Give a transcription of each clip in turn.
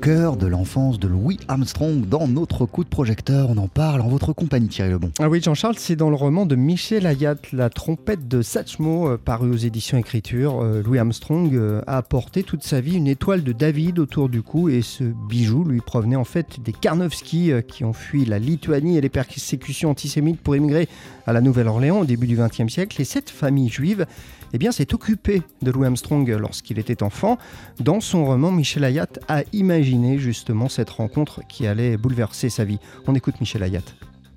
cœur de l'enfance de Louis Armstrong dans notre coup de projecteur. On en parle en votre compagnie, Thierry Lebon. Ah oui, Jean-Charles, c'est dans le roman de Michel Hayat, La trompette de Satchmo, euh, paru aux éditions Écriture. Euh, Louis Armstrong euh, a apporté toute sa vie une étoile de David autour du cou et ce bijou lui provenait en fait des Karnowski qui ont fui la Lituanie et les persécutions antisémites pour émigrer à la Nouvelle-Orléans au début du XXe siècle. Et cette famille juive eh bien, s'est occupée de Louis Armstrong lorsqu'il était enfant. Dans son roman, Michel Hayat a imaginé justement cette rencontre qui allait bouleverser sa vie. On écoute Michel Hayat.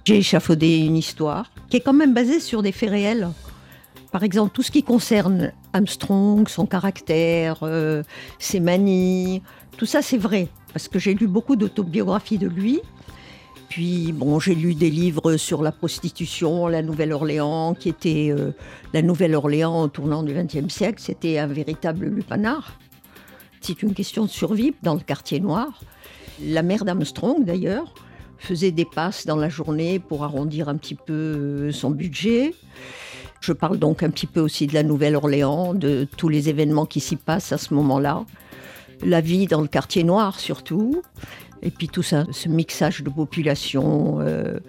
J'ai échafaudé une histoire qui est quand même basée sur des faits réels. Par exemple, tout ce qui concerne Armstrong, son caractère, euh, ses manies, tout ça c'est vrai, parce que j'ai lu beaucoup d'autobiographies de lui. Puis, bon, j'ai lu des livres sur la prostitution, la Nouvelle-Orléans, qui était euh, la Nouvelle-Orléans au tournant du XXe siècle. C'était un véritable lupanar. C'est une question de survie dans le quartier noir. La mère d'Armstrong, d'ailleurs, faisait des passes dans la journée pour arrondir un petit peu euh, son budget. Je parle donc un petit peu aussi de la Nouvelle-Orléans, de tous les événements qui s'y passent à ce moment-là. La vie dans le quartier noir surtout. Et puis tout ça, ce mixage de populations euh,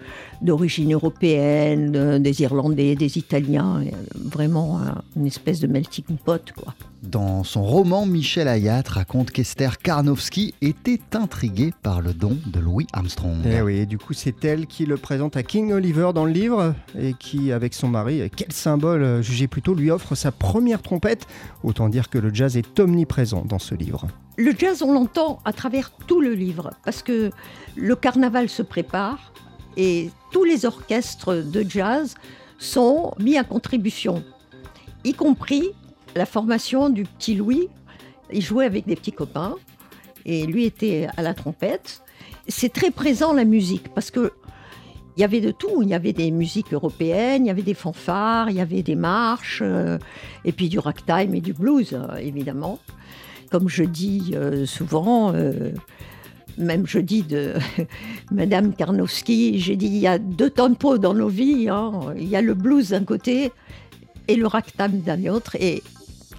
d'origine européenne, euh, des Irlandais, des Italiens, euh, vraiment une espèce de melting pot. Quoi. Dans son roman, Michel Hayat raconte qu'Esther Karnowski était intriguée par le don de Louis Armstrong. Et eh oui, du coup, c'est elle qui le présente à King Oliver dans le livre et qui, avec son mari, quel symbole jugé plutôt, lui offre sa première trompette. Autant dire que le jazz est omniprésent dans ce livre. Le jazz, on l'entend à travers tout le livre, parce que le carnaval se prépare et tous les orchestres de jazz sont mis à contribution, y compris la formation du petit Louis. Il jouait avec des petits copains et lui était à la trompette. C'est très présent la musique parce que il y avait de tout. Il y avait des musiques européennes, il y avait des fanfares, il y avait des marches, euh, et puis du ragtime et du blues, euh, évidemment comme je dis euh, souvent, euh, même je dis de Madame Karnowski, j'ai dit il y a deux tempos dans nos vies. Hein. Il y a le blues d'un côté et le ragtime d'un autre, et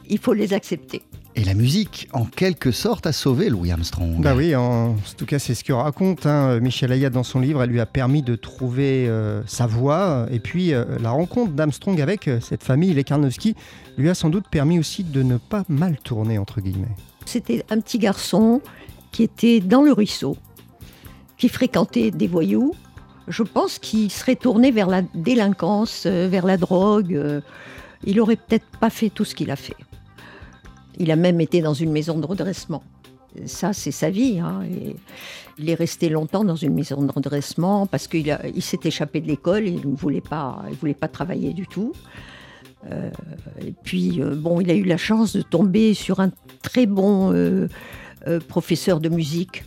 il faut les accepter. Et la musique, en quelque sorte, a sauvé Louis Armstrong. Bah oui, en, tout cas, c'est ce que raconte hein, Michel Ayat dans son livre. Elle lui a permis de trouver euh, sa voix. Et puis, la rencontre d'Armstrong avec cette famille, les Karnowski, lui a sans doute permis aussi de ne pas mal tourner, entre guillemets. C'était un petit garçon qui était dans le ruisseau, qui fréquentait des voyous. Je pense qu'il serait tourné vers la délinquance, euh, vers la drogue. Euh, il aurait peut-être pas fait tout ce qu'il a fait. Il a même été dans une maison de redressement. Ça, c'est sa vie. Hein, il est resté longtemps dans une maison de redressement parce qu'il il s'est échappé de l'école. Il ne voulait pas, il voulait pas travailler du tout. Euh, et puis, euh, bon, il a eu la chance de tomber sur un très bon euh, professeur de musique.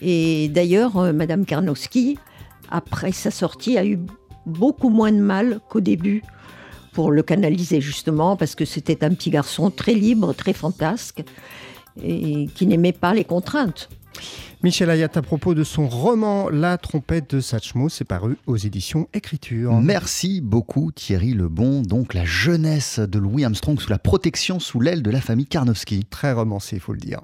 Et d'ailleurs, Madame Karnowski, après sa sortie, a eu beaucoup moins de mal qu'au début pour le canaliser justement, parce que c'était un petit garçon très libre, très fantasque, et qui n'aimait pas les contraintes. Michel Ayat à propos de son roman La trompette de Satchmo, c'est paru aux éditions Écriture. Merci beaucoup Thierry Lebon. Donc la jeunesse de Louis Armstrong sous la protection, sous l'aile de la famille Karnowski. Très romancé, il faut le dire.